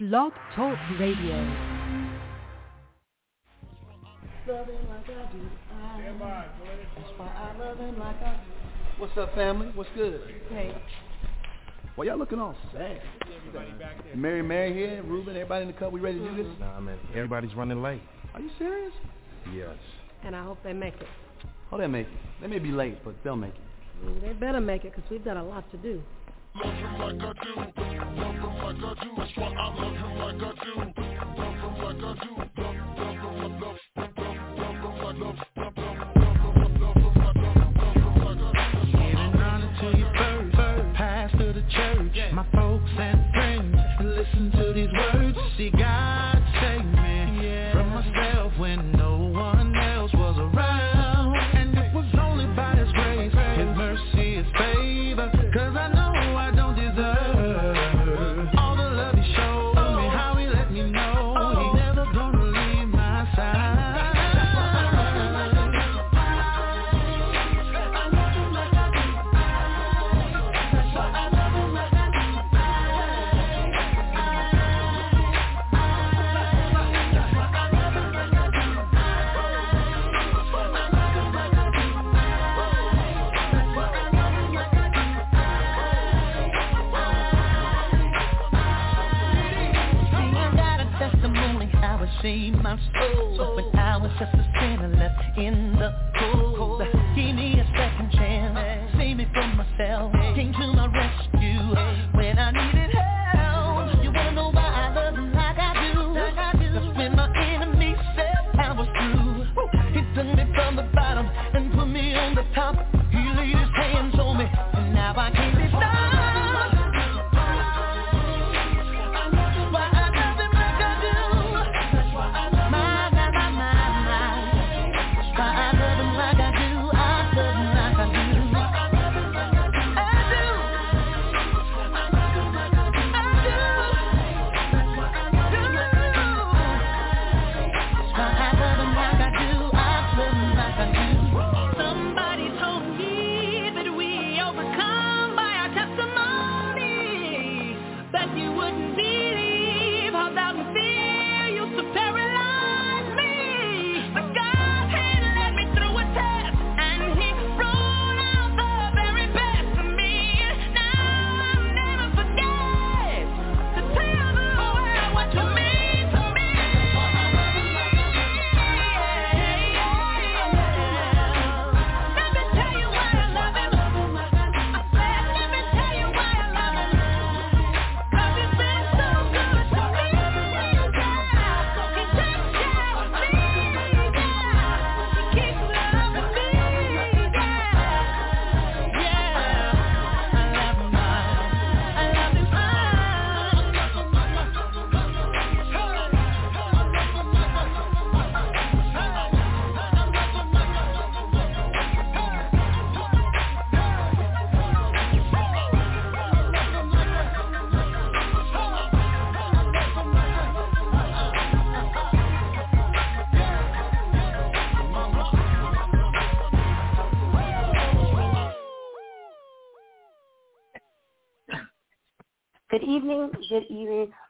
Blog Talk Radio. What's up, family? What's good? Hey, Well, y'all looking all sad. Mary, Mary here, Ruben, everybody in the cup. We ready to do this? Nah, man, everybody's running late. Are you serious? Yes. and I hope they make it. Oh, they'll make it. They may be late, but they'll make it. They better make it because we've got a lot to do. Getting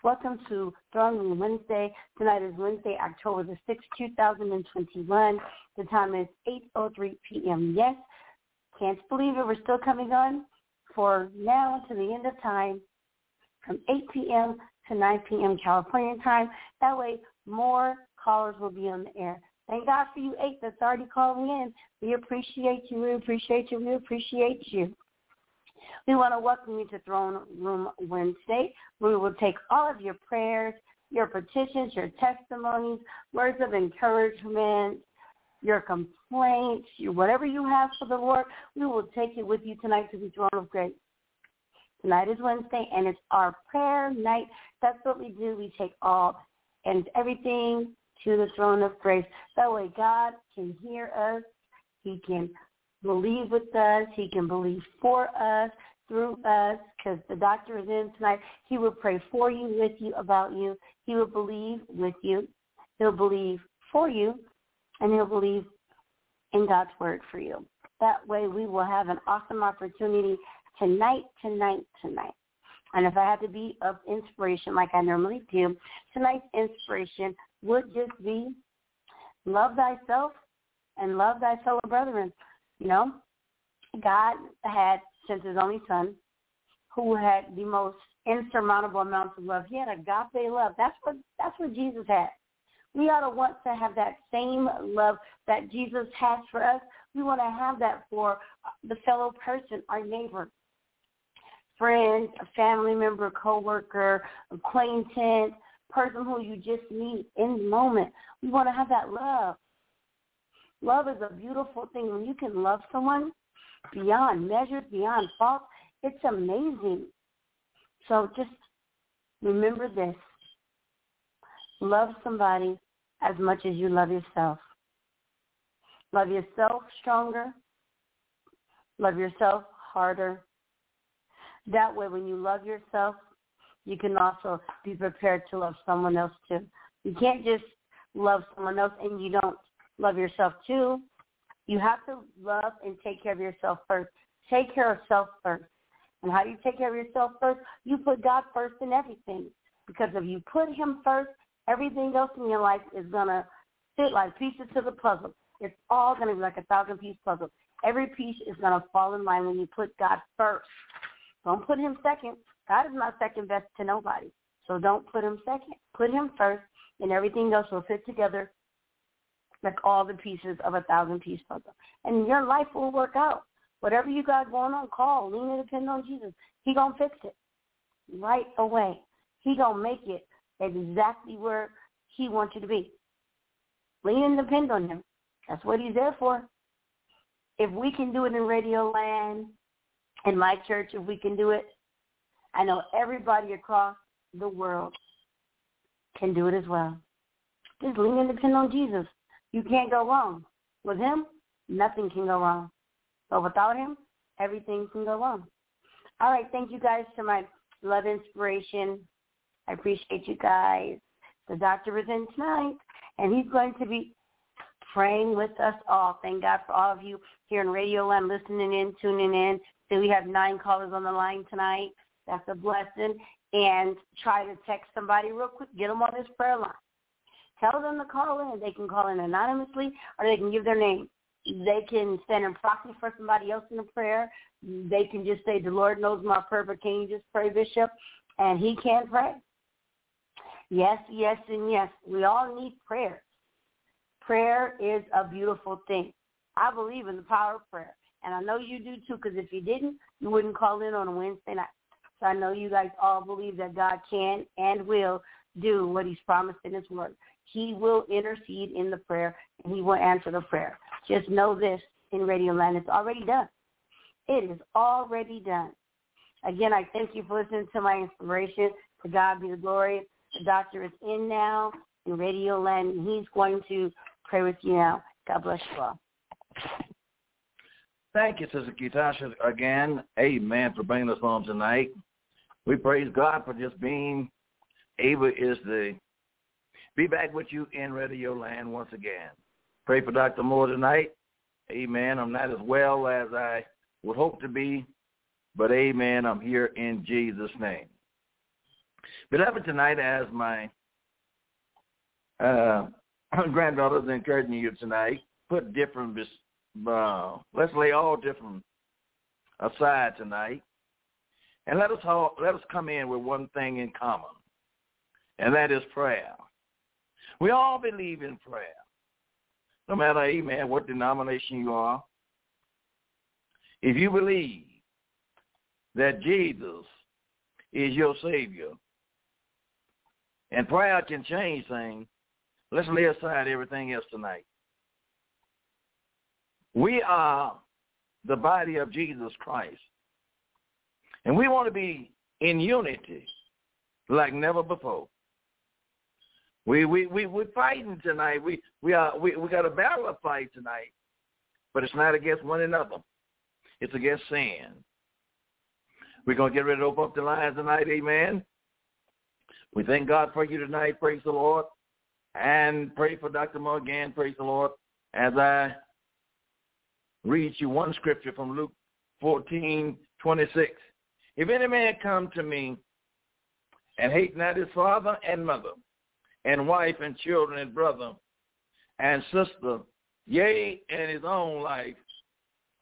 Welcome to Throne Room Wednesday. Tonight is Wednesday, October the 6th, 2021. The time is 8.03 p.m. Yes, can't believe it. We're still coming on for now to the end of time from 8 p.m. to 9 p.m. California time. That way, more callers will be on the air. Thank God for you eight that's already calling in. We appreciate you. We appreciate you. We appreciate you. We want to welcome you to Throne Room Wednesday. We will take all of your prayers, your petitions, your testimonies, words of encouragement, your complaints, your, whatever you have for the Lord. We will take it with you tonight to the throne of grace. Tonight is Wednesday, and it's our prayer night. That's what we do. We take all and everything to the throne of grace. That way God can hear us. He can believe with us. He can believe for us, through us, because the doctor is in tonight. He will pray for you, with you, about you. He will believe with you. He'll believe for you, and he'll believe in God's word for you. That way we will have an awesome opportunity tonight, tonight, tonight. And if I had to be of inspiration like I normally do, tonight's inspiration would just be love thyself and love thy fellow brethren. You know, God had sent his only son who had the most insurmountable amounts of love. He had agape love. That's what that's what Jesus had. We ought to want to have that same love that Jesus has for us. We want to have that for the fellow person, our neighbor, friend, a family member, coworker, acquaintance, person who you just meet in the moment. We want to have that love. Love is a beautiful thing. When you can love someone beyond measures, beyond fault, it's amazing. So just remember this. Love somebody as much as you love yourself. Love yourself stronger. Love yourself harder. That way, when you love yourself, you can also be prepared to love someone else too. You can't just love someone else and you don't love yourself too. You have to love and take care of yourself first. Take care of self first. And how do you take care of yourself first? You put God first in everything. Because if you put him first, everything else in your life is going to fit like pieces to the puzzle. It's all going to be like a thousand piece puzzle. Every piece is going to fall in line when you put God first. Don't put him second. God is not second best to nobody. So don't put him second. Put him first, and everything else will fit together like all the pieces of a thousand piece puzzle. And your life will work out. Whatever you got going on, call, lean and depend on Jesus. He gonna fix it right away. He gonna make it exactly where he wants you to be. Lean and depend on him. That's what he's there for. If we can do it in radio land, in my church, if we can do it, I know everybody across the world can do it as well. Just lean and depend on Jesus. You can't go wrong. With him, nothing can go wrong. But without him, everything can go wrong. All right, thank you guys for my love inspiration. I appreciate you guys. The doctor is in tonight, and he's going to be praying with us all. Thank God for all of you here in Radio Land listening in, tuning in. So we have nine callers on the line tonight. That's a blessing. And try to text somebody real quick. Get them on this prayer line. Tell them to call in. They can call in anonymously or they can give their name. They can stand in proxy for somebody else in a prayer. They can just say, the Lord knows my prayer, can you just pray, Bishop? And he can pray. Yes, yes, and yes. We all need prayer. Prayer is a beautiful thing. I believe in the power of prayer. And I know you do too, because if you didn't, you wouldn't call in on a Wednesday night. So I know you guys all believe that God can and will do what he's promised in his word. He will intercede in the prayer and he will answer the prayer. Just know this in Radio Land. It's already done. It is already done. Again, I thank you for listening to my inspiration. To God be the glory. The doctor is in now in Radio Land, and he's going to pray with you now. God bless you all. Thank you, Sister Kitasha, again. Amen for bringing us on tonight. We praise God for just being able is to be back with you in Radio Land once again. Pray for Dr. Moore tonight. Amen. I'm not as well as I would hope to be, but amen, I'm here in Jesus' name. Beloved, tonight as my uh, granddaughter's encouraging you tonight, put different, uh, let's lay all different aside tonight, and let us all, let us come in with one thing in common, and that is prayer. We all believe in prayer no matter, amen, what denomination you are, if you believe that Jesus is your Savior and prayer can change things, let's lay aside everything else tonight. We are the body of Jesus Christ. And we want to be in unity like never before. We we we we're fighting tonight. We we are we we got a battle to fight tonight, but it's not against one another. It's against sin. We're gonna get ready to open up the lines tonight. Amen. We thank God for you tonight. Praise the Lord, and pray for Dr. Moore again. Praise the Lord. As I read you one scripture from Luke fourteen twenty six. If any man come to me and hate not his father and mother and wife and children and brother and sister, yea, and his own life,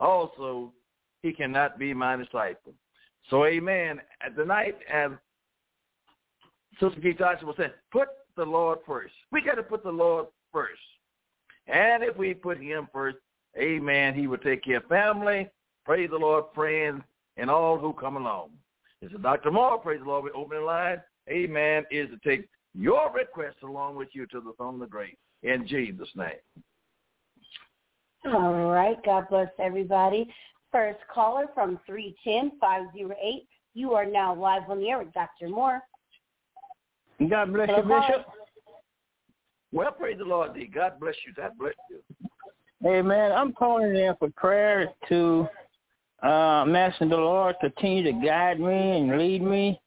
also he cannot be my disciple. So amen. At the night, as Sister Keith Johnson was saying, put the Lord first. We got to put the Lord first. And if we put him first, amen, he will take care of family, praise the Lord, friends, and all who come along. This is Dr. Moore, praise the Lord, we open the line, amen, is to take your request along with you to the throne of the great in Jesus' name. All right. God bless everybody. First caller from 310-508. You are now live on the air with Dr. Moore. God bless Hello, you, Bishop. Well, praise the Lord, D. God bless you. God bless you. Hey, Amen. I'm calling in for prayer to uh, I'm asking the Lord to continue to guide me and lead me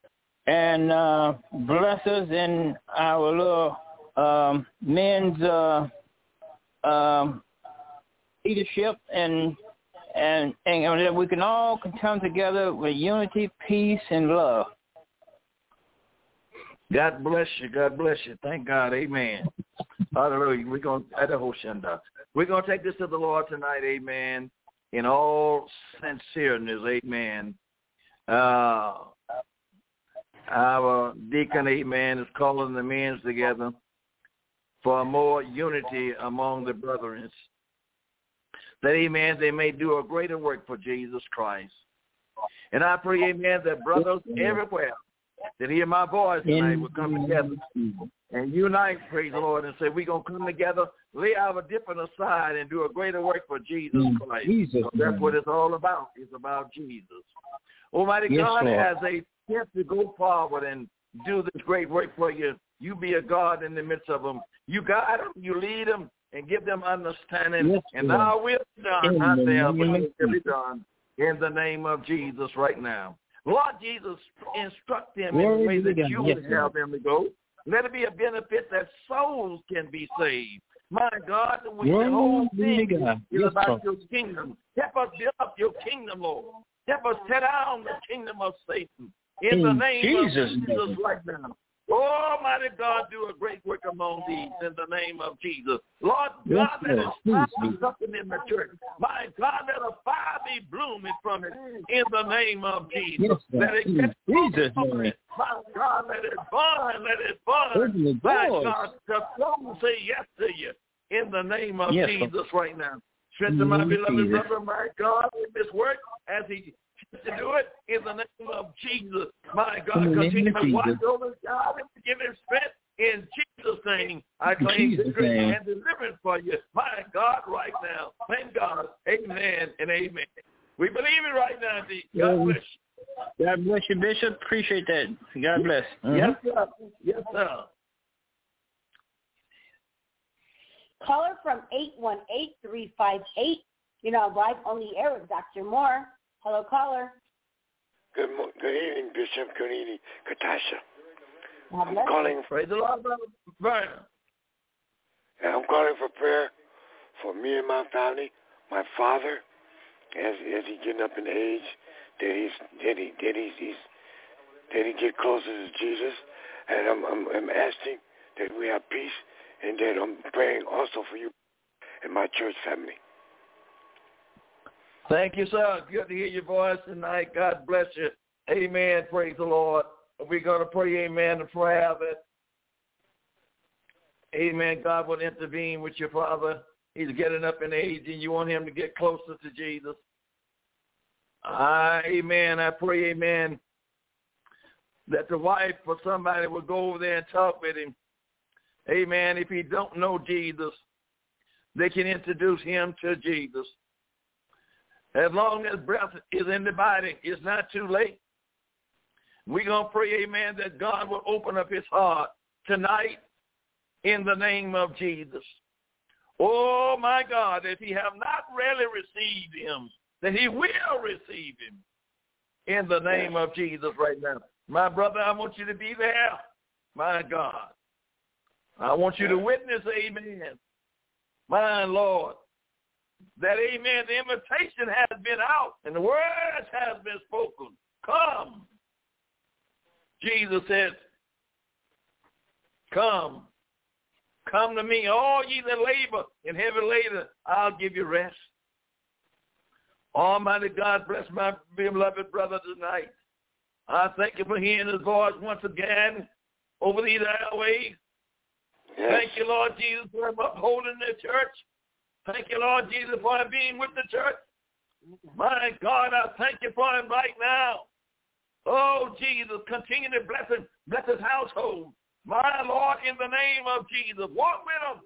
and uh, bless us in our little um, men's uh, um, leadership and and and that we can all come together with unity, peace, and love. God bless you. God bless you. Thank God. Amen. Hallelujah. We're to We're going to take this to the Lord tonight. Amen. In all sincereness. Amen. Uh, our deacon, amen, is calling the men together for more unity among the brethren. That, amen, they may do a greater work for Jesus Christ. And I pray, amen, that brothers everywhere that hear my voice tonight will come together and unite, praise the Lord, and say, we're going to come together, lay our different aside, and do a greater work for Jesus Christ. Jesus. That's what it's all about. It's about Jesus. Almighty Yes, God, Lord. as a step to go forward and do this great work for you, you be a God in the midst of them. You guide them, you lead them, and give them understanding. Yes, and thou will be done, In not the there, but name of will be done in the name of Jesus right now. Lord Jesus, instruct them in the way that God. you Yes, would have them to go. Let it be a benefit that souls can be saved. My God, we the whole thing God. is Yes, about your kingdom. Help us build up your kingdom, Lord. Help us tear down the kingdom of Satan. In, the name Jesus' of Jesus name. right now. Almighty God, do a great work among these in the name of Jesus. Lord Yes, God, let Lord. us Please something in the church. My God, let a fire be blooming from it in the name of Jesus. Yes, let it get Jesus' name. My God, let it burn, let it burn. My. God, the throne say yes to you in the name of Yes, Jesus right now. Strengthen my In the name of beloved brother, my God, in this work as he to do it in the name of Jesus. My God, In the name continue of to watch over God and give him strength in Jesus' name. I claim Jesus' victory name. and deliverance for you. My God, right now. Thank God. Amen and amen. We believe it right now, D. God bless you. God bless you, Bishop. Appreciate that. God bless. Mhm. Yes, sir. Yes, sir. Caller from 818-358. You know, live on the air with Dr. Moore. Hello, caller. Good, mo- good evening, Bishop. Good evening, Kitasha. I'm bless you. calling. Praise the Lord, brother. Vernon. I'm calling for prayer for me and my family. My father, as as he getting up in age, that he's that he that he's, he's that he get closer to Jesus, and I'm, I'm I'm asking that we have peace, and that I'm praying also for you and my church family. Thank you, sir. Good to hear your voice tonight. God bless you. Amen. Praise the Lord. We're going to pray, amen, the prayer that, amen, God will intervene with your father. He's getting up in age and you want him to get closer to Jesus. I, amen. I pray, amen, that the wife or somebody will go over there and talk with him. Amen. If he don't know Jesus, they can introduce him to Jesus. As long as breath is in the body, it's not too late. We're going to pray, amen, that God will open up his heart tonight in the name of Jesus. Oh, my God, if he have not really received him, that he will receive him in the name of Jesus right now. My brother, I want you to be there. My God. I want you to witness, amen. My Lord. That, amen, the invitation has been out and the words has been spoken. Come. Jesus said, come. Come to me, all ye that labor and heavy laden, I'll give you rest. Almighty God, bless my beloved brother tonight. I thank you for hearing his voice once again over these airways. Yes. Thank you, Lord Jesus, for upholding the church. Thank you, Lord Jesus, for being with the church. My God, I thank you for him right now. Oh, Jesus, continue to bless him, bless his household. My Lord, in the name of Jesus, walk with him.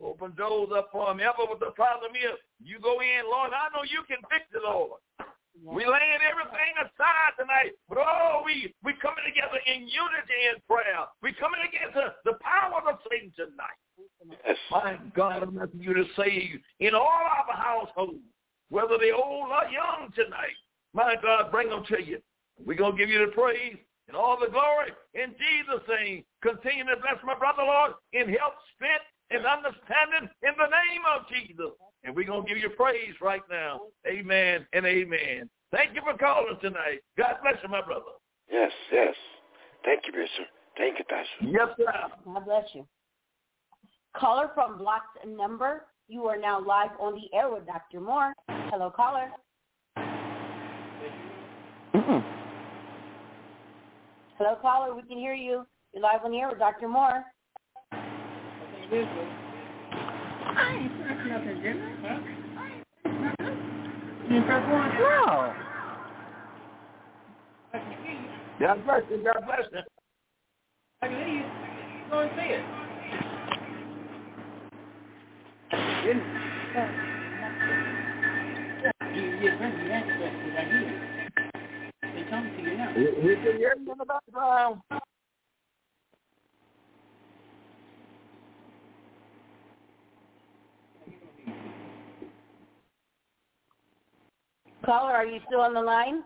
Open doors up for him. Ever with the problem is, you go in, Lord, I know you can fix it, Lord. We laying everything aside tonight. But oh, we we coming together in unity in prayer. We coming against the, the power of Satan tonight. Yes. My God, I'm asking you to save in all our households, whether they're old or young tonight. My God, bring them to you. We're going to give you the praise and all the glory in Jesus' name. Continue to bless my brother, Lord, in health, strength, and understanding in the name of Jesus. And we're going to give you praise right now. Amen and amen. Thank you for calling tonight. God bless you, my brother. Yes, yes. Thank you, Bishop. Thank you, Pastor. Yes, sir. God bless you. Caller from blocked number. You are now live on the air with Dr. Moore. Hello, caller. Hello, caller. We can hear you. You're live on the air with Dr. Moore. I nothing, I? You press one? No. God bless you. God bless you. I can hear you. Go and see it. They come to you now. We can hear you in the background. Caller, are you still on the line?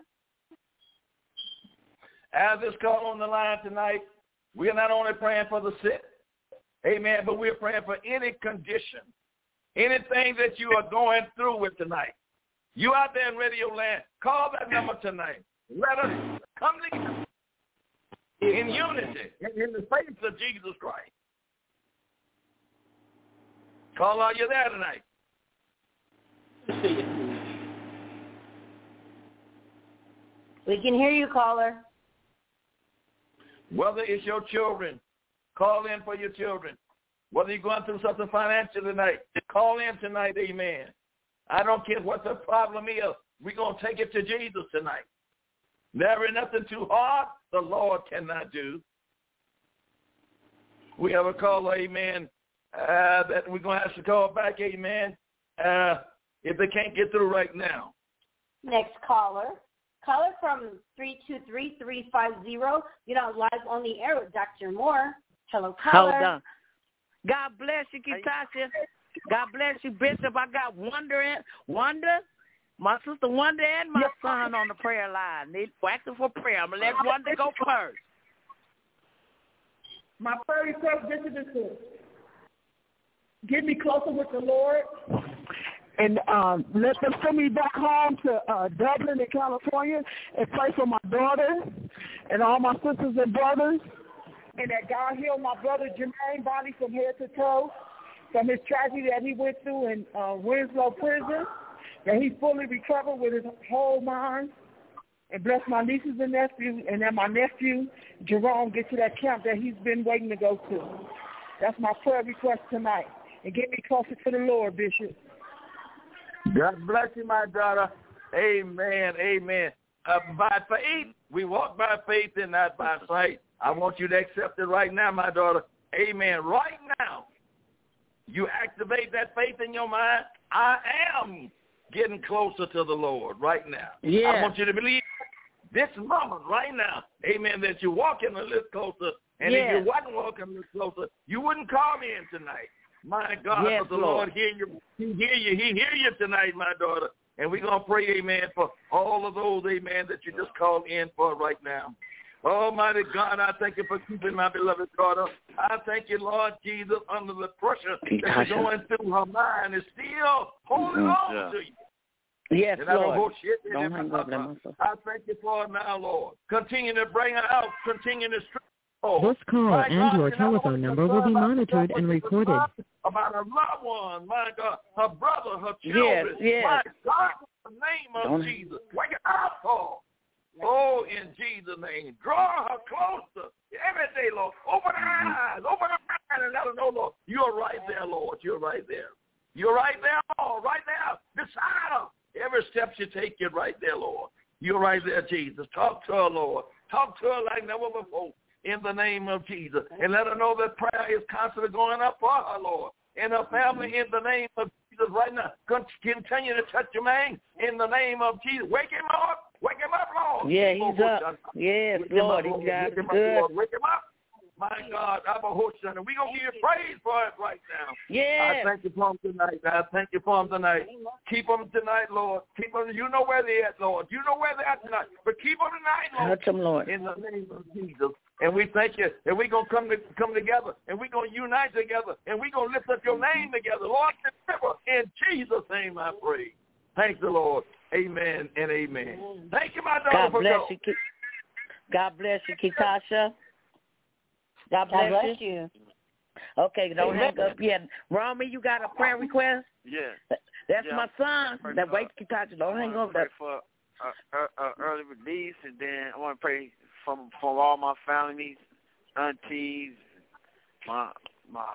As this call on the line tonight, we are not only praying for the sick, amen, but we're praying for any condition, anything that you are going through with tonight. You out there in radio land, call that number tonight. Let us come together in unity in the face of Jesus Christ. Call, are you there tonight? We can hear you, caller. Whether it's your children, call in for your children. Whether you're going through something financial tonight, call in tonight, amen. I don't care what the problem is. We're going to take it to Jesus tonight. There is nothing too hard the Lord cannot do. We have a caller, amen, uh, that we're going to have to call back, amen, uh, if they can't get through right now. Next caller. Caller from 323-350. You're not live on the air with Dr. Moore. Hello, caller. Hold on. God bless you, Kitasha. God bless you, Bishop. I got Wonder, and, Wonder, my sister Wonder and my son on the prayer line. They asking for prayer. I'm going to let Wonder go first. My prayer request, Bishop, is to get me closer with the Lord and um, let them send me back home to uh, Dublin in California and pray for my daughter and all my sisters and brothers. And that God heal my brother Jermaine body from head to toe from his tragedy that he went through in uh, Winslow prison. That he fully recovered with his whole mind. And bless my nieces and nephews, and that my nephew Jerome get to that camp that he's been waiting to go to. That's my prayer request tonight. And get me closer to the Lord, Bishop. God bless you, my daughter. Amen. Amen. Uh, by faith, we walk by faith and not by sight. I want you to accept it right now, my daughter. Amen. Right now, you activate that faith in your mind. I am getting closer to the Lord right now. Yeah. I want you to believe this moment right now, amen, that you're walking a little closer. And if you wasn't walking a little closer, you wouldn't call me in tonight. My God, Yes, the Lord. Lord hear you. He hear you. He hear you tonight, my daughter. And we're going to pray, amen, for all of those, amen, that you just called in for right now. Almighty God, I thank you for keeping my beloved daughter. I thank you, Lord Jesus, under the pressure that's Tasha. going through her mind is still holding Mhm. on Yeah. to you. Yes, And I don't Lord. hold shit in Don't it, hang up that Papa. I thank you for it now, Lord. Continue to bring her out. Continue to strengthen her. This call My and God, your and I want telephone number will be monitored and recorded. About her loved one, my God, her brother, her children. yes. My God, in the name of Don't- Jesus. Wake up, Lord. Oh, in Jesus' name. Draw her closer every day, Lord. Open her Mm-hmm. eyes. Open her eyes and let her know, Lord, you're right there, Lord. You're right there. You're right there, Lord. Right there. Beside her. Every step you take, you're right there, Lord. You're right there, Jesus. Talk to her, Lord. Talk to her like never before in the name of Jesus. And let her know that prayer is constantly going up for her, Lord. And her family in the name of Jesus right now. Continue to touch your man in the name of Jesus. Wake him up. Wake him up, Lord. Yeah, he's up. Yes, Wake him Lord. He Lord. got him good. Lord. Wake him up. My God, I'm a host, and we're going to give you praise for it right now. Yes. I thank you for him tonight. I thank you for him tonight. Keep them tonight, Lord. Keep them. You know where they're at, Lord. You know where they're at tonight. But keep them tonight, Lord. Touch him, Lord. In the name of Jesus. And we thank you. And we're going to come to, come together. And we're going to unite together. And we're going to lift up your name together. Lord, deliver. In Jesus' name I pray. Thank the Lord. Amen and amen. Thank you, my daughter, God for bless go. you. Ki- God bless you, Kitasha. God bless, God bless you. Okay, don't Amen. hang up yet. Romy, you got a prayer request? Yeah. That's Yeah, my son. Praise That God. wait, Kitasha, don't I hang up. That for uh, uh, uh, early release, and then I want to pray from from all my families, aunties, my my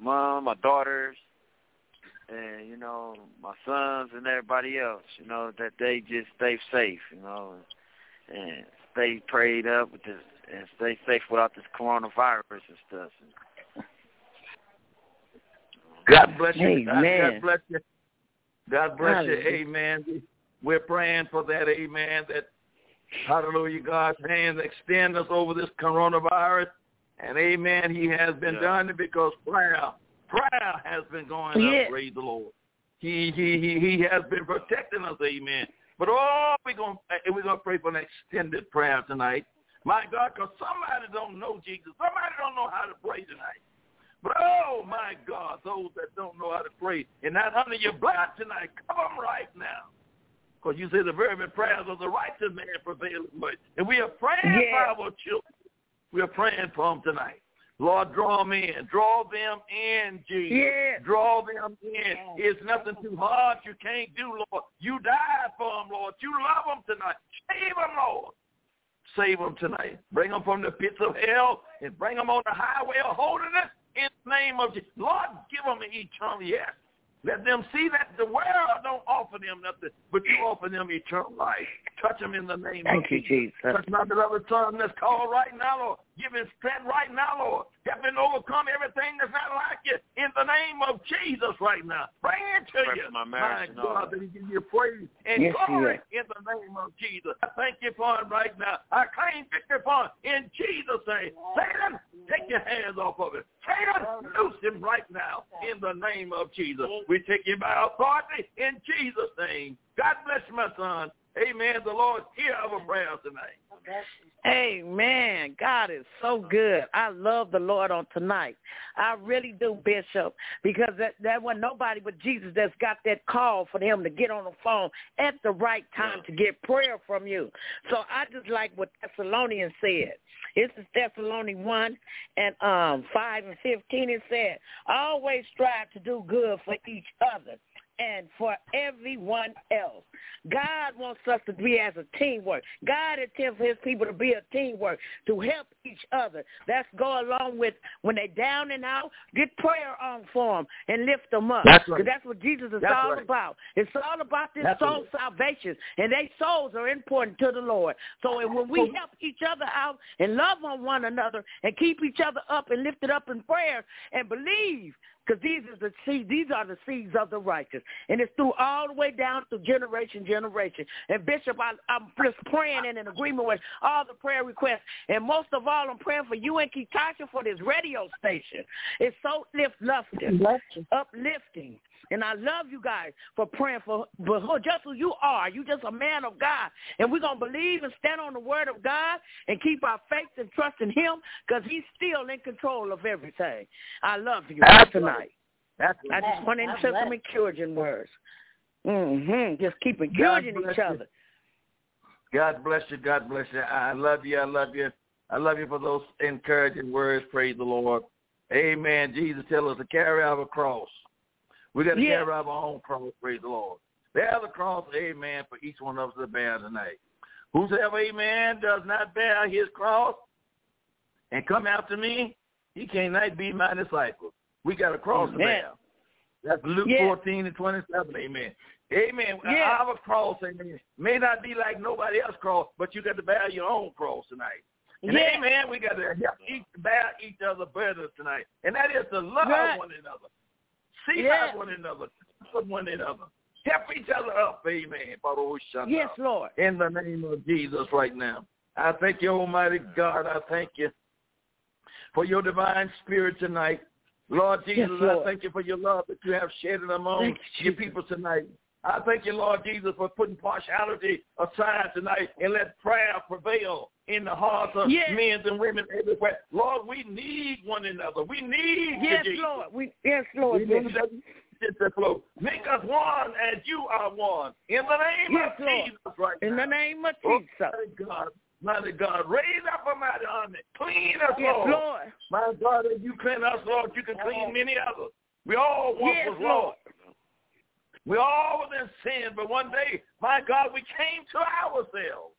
mom, my daughters, and you know my sons and everybody else. You know that they just stay safe. You know, and stay prayed up with this, and stay safe without this coronavirus and stuff. God bless you. God, Amen. God bless you. God bless you. Amen. We're praying for that. Amen. That hallelujah, God's hands extend us over this coronavirus. And amen. He has been Yeah. done it because prayer, prayer has been going Yeah. up. Praise the Lord. He he he he has been protecting us. Amen. But oh, we're gonna we're gonna pray for an extended prayer tonight. My God, because somebody don't know Jesus. Somebody don't know how to pray tonight. But oh my God, those that don't know how to pray and not under your blood tonight, come right now. Because you say the very prayers of the righteous man prevail much. And we are praying Yeah. for our children. We are praying for them tonight. Lord, draw them in. Draw them in, Jesus. Yeah. Draw them in. It's nothing too hard you can't do, Lord. You died for them, Lord. You love them tonight. Save them, Lord. Save them tonight. Bring them from the pits of hell and bring them on the highway of holiness in the name of Jesus. Lord, give them an eternal yes. Let them see that the world don't offer them nothing, but you offer them eternal life. Touch them in the name Thank of you, Jesus. Jesus. Touch my beloved son that's called right now, Lord. Give him strength right now, Lord. Help him overcome everything that's not like you in the name of Jesus right now. Bring it to Pray you. my marriage and all God, that. that he give you praise and Yes, glory he in the name of Jesus. I thank you for him right now. I claim victory for him in Jesus' name. Satan, take your hands off of him. Satan, loose him right now in the name of Jesus. We take you by authority in Jesus' name. God bless my son. Amen. The Lord hear our prayers tonight. Amen. God is so good. I love the Lord on tonight. I really do, Bishop, because that, wasn't nobody but Jesus that's got that call for them to get on the phone at the right time to get prayer from you. So I just like what Thessalonians said. This is Thessalonians 1 and um 5 and 15. It said, always strive to do good for each other and for everyone else. God wants us to be as a teamwork. God intends for his people to be a teamwork, to help each other. That's go along with when they down and out, get prayer on for them and lift them up. That's right. that's what Jesus is That's all right. about. It's all about this That's soul right. salvation, and they souls are important to the Lord. So when we help each other out and love on one another and keep each other up and lift it up in prayer and believe, because these are the seeds, these are the seeds of the righteous. And it's through all the way down to generation, generation. And Bishop, I, I'm just praying and in agreement with all the prayer requests. And most of all, I'm praying for you and Kitasha for this radio station. It's so uplifting, uplifting. And I love you guys for praying for, for just who you are. You just a man of God. And we're going to believe and stand on the word of God and keep our faith and trust in him because he's still in control of everything. I love you tonight. That's I just want to God some encouraging words. Mm-hmm. Just keep encouraging each you. other. God bless you. God bless you. I love you. I love you. I love you for those encouraging words. Praise the Lord. Amen. Jesus tell us to carry our cross. We got to Yeah. carry our own cross. Praise the Lord. Bear the cross. Amen. For each one of us to bear tonight. Whosoever, amen, does not bear his cross and come after me, he cannot be my disciple. We got a cross to Amen. bear. That's Luke Yeah. 14 and 27. Amen. Amen. Yeah. Our cross, amen, may not be like nobody else's cross, but you got to bear your own cross tonight. And Yeah. amen, we got to help each, bear each other burdens tonight. And that is to love Right. one another. See by one another. Love one another. Help each other up. Amen. Yes, Lord. In the name of Jesus right now. I thank you, Almighty God. I thank you for your divine spirit tonight. Lord Yes, Jesus, Lord. I thank you for your love that you have shed among you, your people tonight. I thank you, Lord Jesus, for putting partiality aside tonight and let prayer prevail in the hearts of Yes. men and women everywhere. Lord, we need one another. We need Yes, you, Jesus. Lord. We, yes, Lord. We need that get flow. Make us one as you are one. In the name Yes, of Lord. Jesus right In now. the name of Oh, Jesus. mighty God, mighty God, raise up a mighty army. Clean us, Yes, Lord. Lord. My God, if you clean us, Lord, you can clean many others. We all once Yes, was Lord. We all was in sin, but one day, my God, we came to ourselves.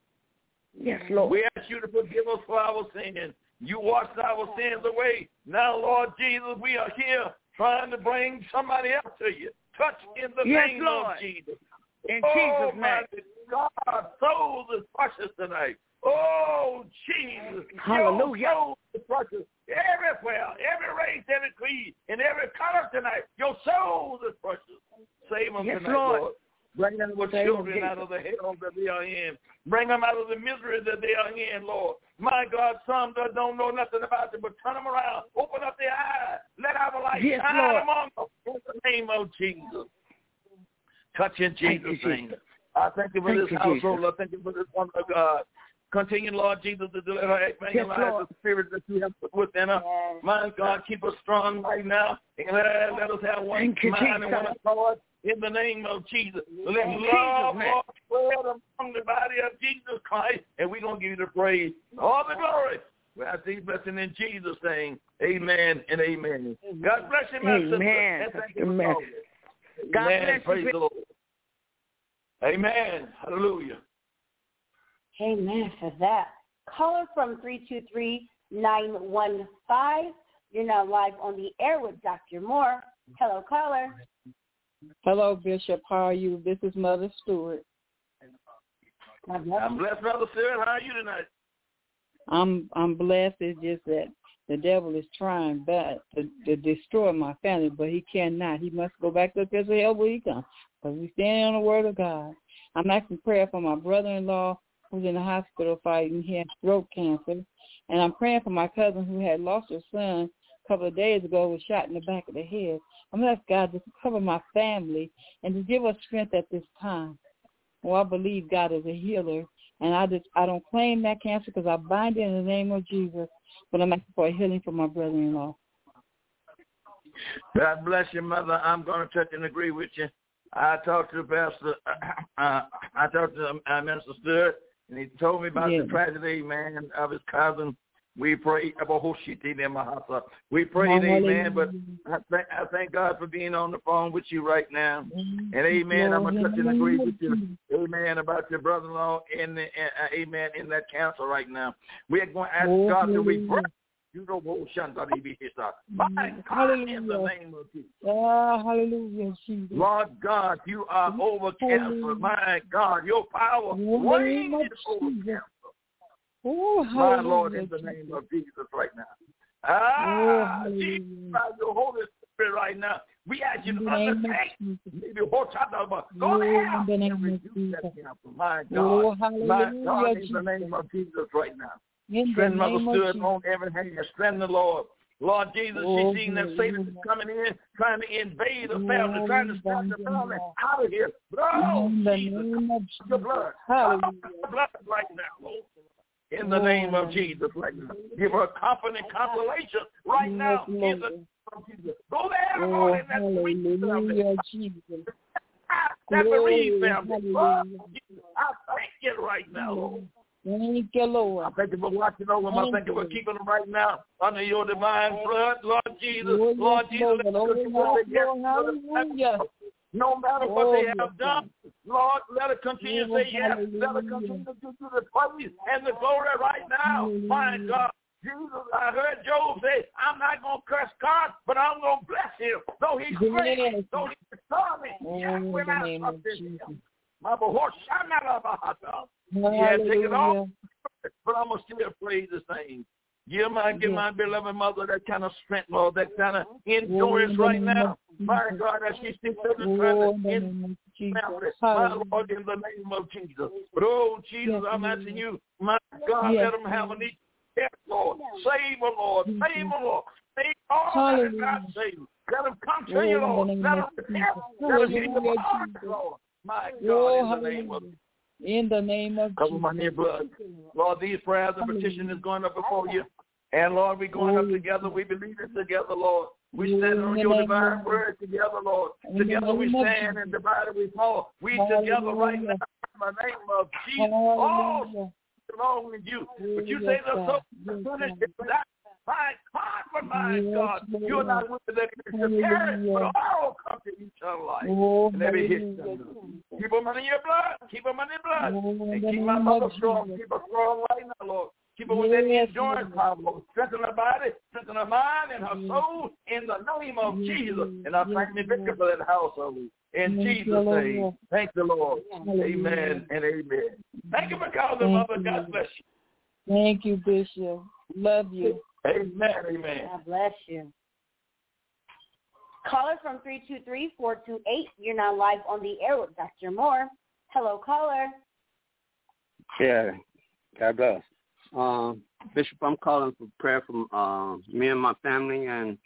Yes, Lord. We ask you to forgive us for our sins. You washed our sins away. Now, Lord Jesus, we are here trying to bring somebody else to you. Touch in the Yes, name Lord. of Jesus. In oh, Jesus' name. God, souls is precious tonight. Oh, Jesus. Hallelujah. Your soul is precious everywhere, every race, every creed, and every color tonight. Your soul is precious. Save them Yes, tonight, Lord. Lord. Bring them with children out of the hell that they are in. Bring them out of the misery that they are in, Lord. My God, some that don't know nothing about it, but turn them around. Open up their eyes. Let our light Yes, shine Lord. among them. In the name of Jesus. Touch in Thank Jesus' you, name. Jesus. I thank you for Thank this you, household. Jesus. I thank you for this woman of God. Continue, Lord Jesus, to deliver her, Yes, evangelize Lord. the spirit that you have put within her. My God, keep us strong right now. And let, let us have one Thank you, mind and one Jesus. accord in the name of Jesus. Let In love, Jesus' spread among the body of Jesus Christ. And we're going to give you the praise, all the glory. We ask these blessings in Jesus' name. Amen and amen. God bless you, my. Amen. And thank you for Amen. calling. God Amen. bless you. The Lord. Amen. Hallelujah. Amen for that. Caller from 323-915. You're now live on the air with Dr. Moore. Hello, caller. Hello, Bishop. How are you? This is Mother Stewart. I'm blessed, Brother Cyril. How are you tonight? I'm I'm blessed. It's just that the devil is trying bad to, to destroy my family, but he cannot. He must go back to the pits of hell where he comes. Because we stand on the word of God. I'm asking prayer for my brother-in-law who's in the hospital fighting. He has throat cancer. And I'm praying for my cousin who had lost her son a couple of days ago, was shot in the back of the head. I'm asking God to cover my family and to give us strength at this time. Well, I believe God is a healer, and I just I don't claim that cancer because I bind it in the name of Jesus. But I'm asking for a healing for my brother-in-law. God bless you, Mother. I'm going to touch and agree with you. I talked to the Pastor, uh, I talked to uh, Minister Stewart, and he told me about Yeah. the tragedy, man, of his cousin. We pray, about Hoshiti Mahasa. We prayed, amen. But I thank I thank God for being on the phone with you right now. And amen, I'm gonna touch and agree with you, amen, about your brother-in-law in the, uh, amen, in that council right now. We're going to ask God to reverse. You know, what Shanta be his My God, in the name of Jesus. Oh, hallelujah, Jesus. Lord God, you are over cancer. My God, your power reigns over cancer. Oh, My. Lord, in the name of Jesus right now. Ah, Oh, Jesus, by your Holy Spirit right now, We ask you to the of understand. Maybe watch out about go Oh, there. in the name of Rebuke Jesus. that devil. My Oh, God. My God, in the name of Jesus right now. In the Strengthen Mother of Stewart on every hand. Strengthen the Lord. Lord Jesus, Oh, she's seen that Satan is coming in, trying to invade the family, trying to snatch the family out of here. But oh, the Jesus, of your blood. Hallelujah. Oh, blood right now, Lord. In the name of Jesus right now. Give her comfort and consolation right now. In the name of Jesus. Go there, Oh, Lord, in that sweet family. hallelujah, Jesus. That bereaved Glory, family. Oh, I thank you right now, Lord. Thank you, Lord. I thank you for watching over them. I thank you for keeping them right now under your divine blood, Lord Jesus. Oh, Lord Jesus, Lord. let them continue what yes, they Lord. Hallelujah. No matter what Oh, they yes, have done, Lord, let it continue to Oh, say yes. Let it continue to do the praise and the glory right now. My God. Jesus, I heard Job say, I'm not going to curse God, but I'm going to bless him. Though he's Yes. great, though he's stormy, Oh, will the I trust in him. My horse, oh, Yeah, take it off. But I'm gonna still praise the same. Give my give Yes. my beloved mother that kind of strength, Lord, that kind of Oh, endurance the right now. My God, as she sits there Oh, trying in to the end name of Jesus. family. My Lord, in the name of Jesus. But oh Jesus, Yes, I'm asking you, my God, Yes, let them have a Lord. need. Yes, Lord. Save them, Lord. Save them, Lord. Save all that is not Hallelujah. saved. Let them come to Oh, you, the Lord. Let them repent. Let them hear Hallelujah, heart, Lord. My God, Oh, in the oh, name of hallelujah. In the name of Cover my Jesus. near blood. Lord, these prayers and petition is going up before you. And Lord, we're going up together. We believe it together, Lord. We stand on your divine word together, Lord. Together we stand and divided we fall. We together right now in the name of Jesus. All belong with you. But you say the so finished that. My God, but my Yes, God, Lord. you're not with the parents, but all come to eternal life. Oh, and every hit them. Keep them in your blood. Keep them in your blood. Oh, and keep my mother strong. Keep her strong right now, Lord. Keep her with that Yes, endurance Lord. power, Lord. Strengthen her body, strengthen her mind and her soul in the name of Yes, Jesus. And I thank you, Victor, for that household. In you, Jesus' name. Thank the Lord. Amen and amen. Thank you for calling, Thank Mother. you, God bless you. Thank you, Bishop. Love you. Amen. Amen. God bless you. Caller from 323-428. You're now live on the air with Dr. Moore. Hello, caller. Yeah, God bless. Um, Bishop, I'm calling for prayer from uh, me and my family, and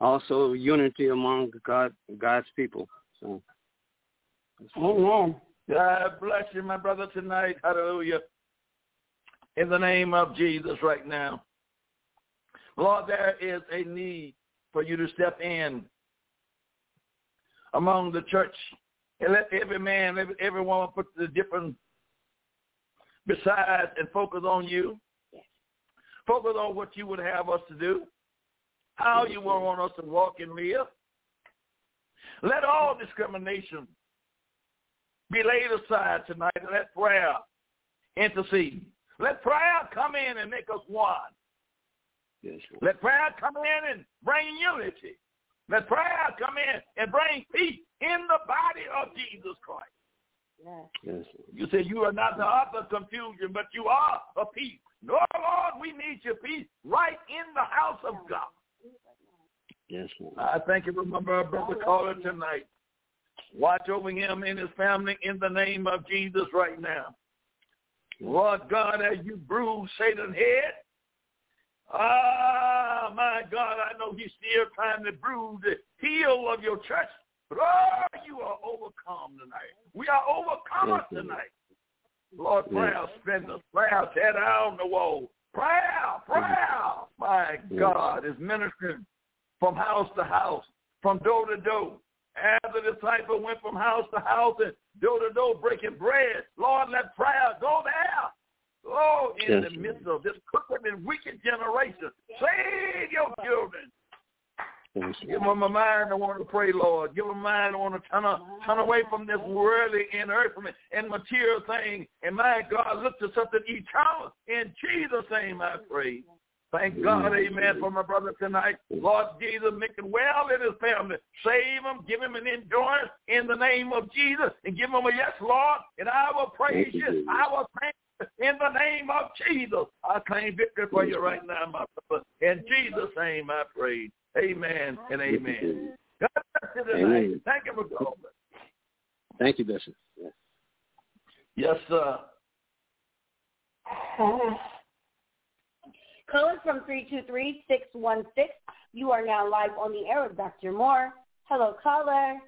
also unity among God, God's people. So, Amen. God bless you, my brother, tonight. Hallelujah. In the name of Jesus right now. Lord, there is a need for you to step in among the church and let every man, every, every woman put the different besides and focus on you. Focus on what you would have us to do, how you would want us to walk and live. Let all discrimination be laid aside tonight and let prayer intercede. Let prayer come in and make us one. Yes, Let prayer come in and bring unity. Let prayer come in and bring peace in the body of Jesus Christ. Yes. yes, You say you are not the author of confusion, but you are a peace. No, Lord, we need your peace right in the house of God. yes, Lord. I thank you for my brother caller tonight. Watch over him and his family in the name of Jesus right now. Lord God, as you bruise Satan's head, ah, my God, I know he's still trying to bruise the heel of your church. But oh, you are overcome tonight. We are overcomers tonight. Lord, prayer, strengthen us. Prayer, tear down the wall. Prayer, prayer, my God, is ministering from house to house, from door to door. As the disciple went from house to house and door to door breaking bread, Lord, let prayer go there. Oh, in Yes, the midst of this crooked and wicked generation, save your children. yes, Give them a mind to want to pray, Lord. Give them a mind to want to turn, turn away from this worldly and earthly and material thing. And my God, look to something eternal. In Jesus' name I pray. Thank God, amen, for my brother tonight. Lord Jesus, make him well in his family. Save him, give him an endurance in the name of Jesus, and give him a yes, Lord, and I will praise you. I will thank you in the name of Jesus. I claim victory for you right now, my brother. In Jesus' name I pray. Amen and amen. God bless you tonight. Amen. Thank you for calling. Thank you, Bishop. Yes, sir. Calling from 323-616. You are now live on the air with Dr. Moore. Hello, caller.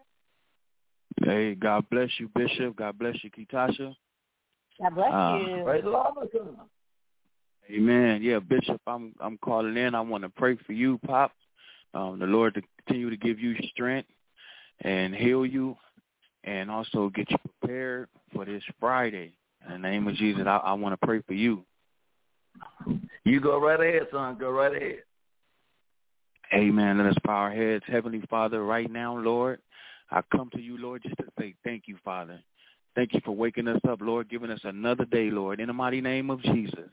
Hey, God bless you, Bishop. God bless you, Kitasha. God bless Uh, you. Praise the Lord. Amen. Yeah, Bishop, I'm I'm calling in. I want to pray for you, Pop. Um, the Lord to continue to give you strength and heal you, and also get you prepared for this Friday. In the name of Jesus, I, I want to pray for you. You go right ahead, son. Go right ahead. Amen. Let us bow our heads. Heavenly Father, right now, Lord, I come to you, Lord, just to say thank you, Father. Thank you for waking us up, Lord, giving us another day, Lord, in the mighty name of Jesus.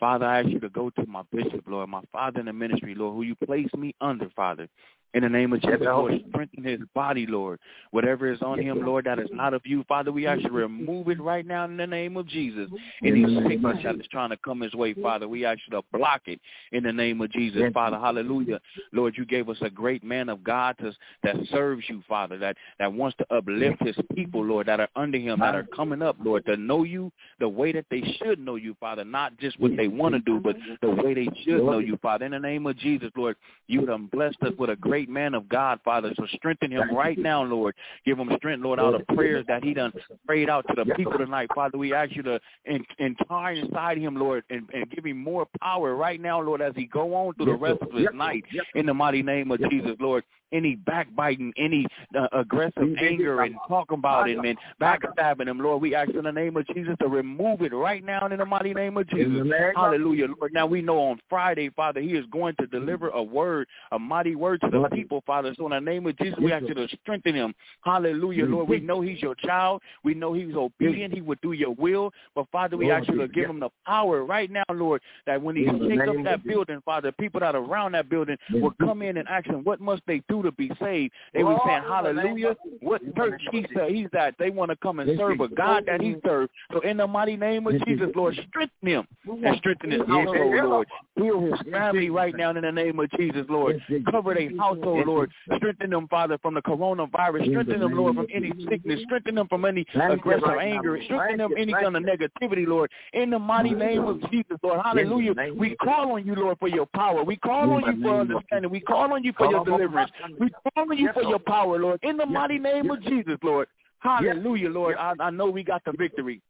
Father, I ask you to go to my bishop, Lord, my father in the ministry, Lord, who you placed me under, Father. In the name of Jesus, Lord, strengthen his body, Lord. Whatever is on him, Lord, that is not of you, Father, we ask you to remove it right now in the name of Jesus. Any sickness that is trying to come his way, Father, we ask you to block it in the name of Jesus, Father. Hallelujah. Lord, you gave us a great man of God to, that serves you, Father, that, that wants to uplift his people, Lord, that are under him, that are coming up, Lord, to know you the way that they should know you, Father, not just what they want to do, but the way they should know you, Father. In the name of Jesus, Lord, you have blessed us with a great man of God, Father. So strengthen him right now, Lord. Give him strength, Lord, out of prayers that he done prayed out to the people tonight. Father, we ask you to en- entire inside him, Lord, and, and give him more power right now, Lord, as he go on through the rest of his night. In the mighty name of Jesus, Lord. Any backbiting, any uh, aggressive anger and talking about him and backstabbing him, Lord, we ask in the name of Jesus to remove it right now in the mighty name of Jesus. Hallelujah, Lord. Now we know on Friday, Father, he is going to deliver a word, a mighty word to the people, Father. So in the name of Jesus, we ask you to strengthen him. Hallelujah, Lord. We know he's your child. We know he's obedient. He would do your will. But Father, we ask you to give him the power right now, Lord, that when he takes up that building, Father, people that are around that building will come in and ask him, what must they do to be saved? They will saying, hallelujah. What church he said he's at, they want to come and serve a God that he serves. So in the mighty name of Jesus, Lord, strengthen him and strengthen his household, Lord. Heal his family right now in the name of Jesus, Lord. Cover their household, Lord. Strengthen them, Father, from the coronavirus. Strengthen them, Lord, from any sickness. Strengthen them from any aggressive anger. Strengthen them any kind of negativity, Lord. In the mighty name of Jesus, Lord. Hallelujah. We call on you, Lord, for your power. We call on you for understanding. We call on you for your deliverance. We call on you for your power, Lord. In the mighty name of Jesus, Lord. Hallelujah, Lord. I, I know we got the victory.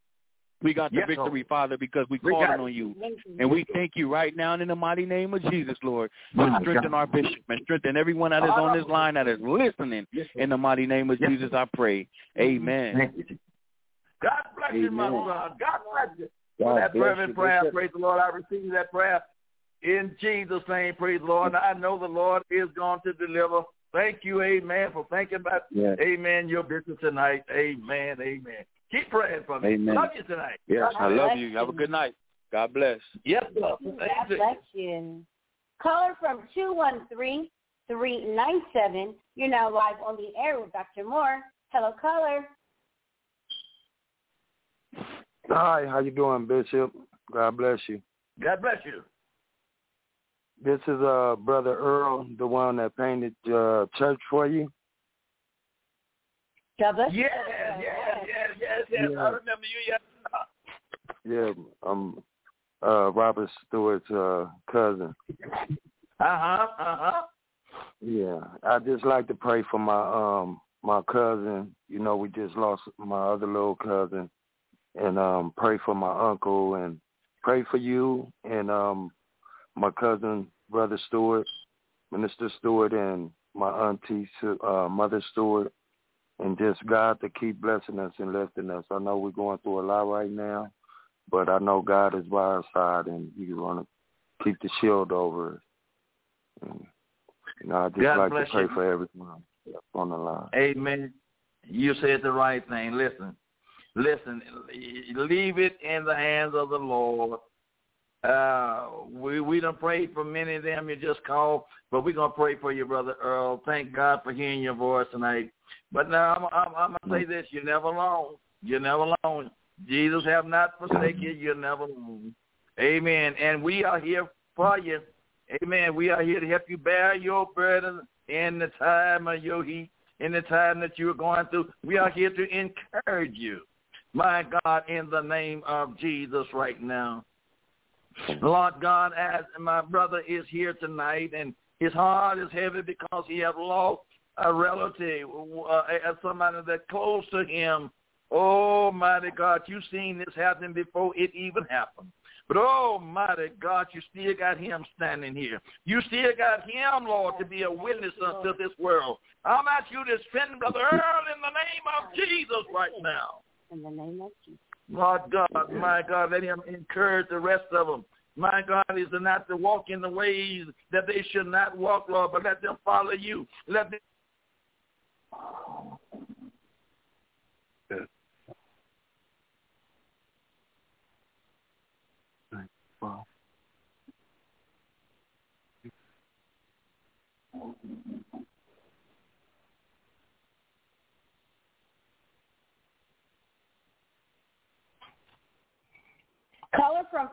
We got the Yes, Lord. victory, Father, because we We calling got it. on you. And we thank you right now in the mighty name of Jesus, Lord. For strengthen God. our bishop and strengthen everyone that is on this line that is listening. In the mighty name of Jesus, I pray. Amen. God bless you, my Amen. son. God bless you. For God that fervent prayer, Bishop. praise the Lord. I receive that prayer in Jesus' name. Praise the Lord. And I know the Lord is going to deliver. Thank you, amen, for thinking about, Yes. amen, your business tonight. Amen, amen. Keep praying for me. Amen. Love you tonight. Yes, I love bless you. Have a good night. God bless. Yes, sir. God bless you. Caller from 213-397. You're now live on the air with Dr. Moore. Hello, caller. Hi, how you doing, Bishop? God bless you. God bless you. This is uh brother Earl, the one that painted uh church for you. God bless Yes, yes, yes, yes. Yeah. I remember you. Yes. Yeah, I'm uh Robert Stewart's uh cousin. Uh-huh, uh-huh. Yeah, I just like to pray for my um my cousin. You know, we just lost my other little cousin, and um pray for my uncle and pray for you and um my cousin brother Stewart, Minister Stewart, and my auntie uh, Mother Stewart, and just God to keep blessing us and lifting us. I know we're going through a lot right now, but I know God is by our side and He's going to keep the shield over us. And, you know, I just God like to pray you. for everyone on the line. Amen. You said the right thing. Listen, listen. Leave it in the hands of the Lord. Uh, we we don't pray for many of them you just called, but we're gonna pray for you, brother Earl. Thank God for hearing your voice tonight. But now I'm I'm, I'm gonna mm. say this: you're never alone. You're never alone. Jesus have not forsaken you. You're never alone. Amen. And we are here for you. Amen. We are here to help you bear your burden in the time of your heat. in the time that you are going through. We are here to encourage you. My God, in the name of Jesus right now. Lord God, as my brother is here tonight and his heart is heavy because he has lost a relative, uh, somebody that's close to him. Oh, mighty God, you've seen this happen before it even happened. But oh, mighty God, you still got him standing here. You still got him, Lord, to be a witness unto this world. I'm asking you to defend Brother Earl in the name of Jesus right now. In the name of Jesus. Lord God, my God, let him encourage the rest of them. My God is not to walk in the ways that they should not walk, Lord, but let them follow you. Let them Caller from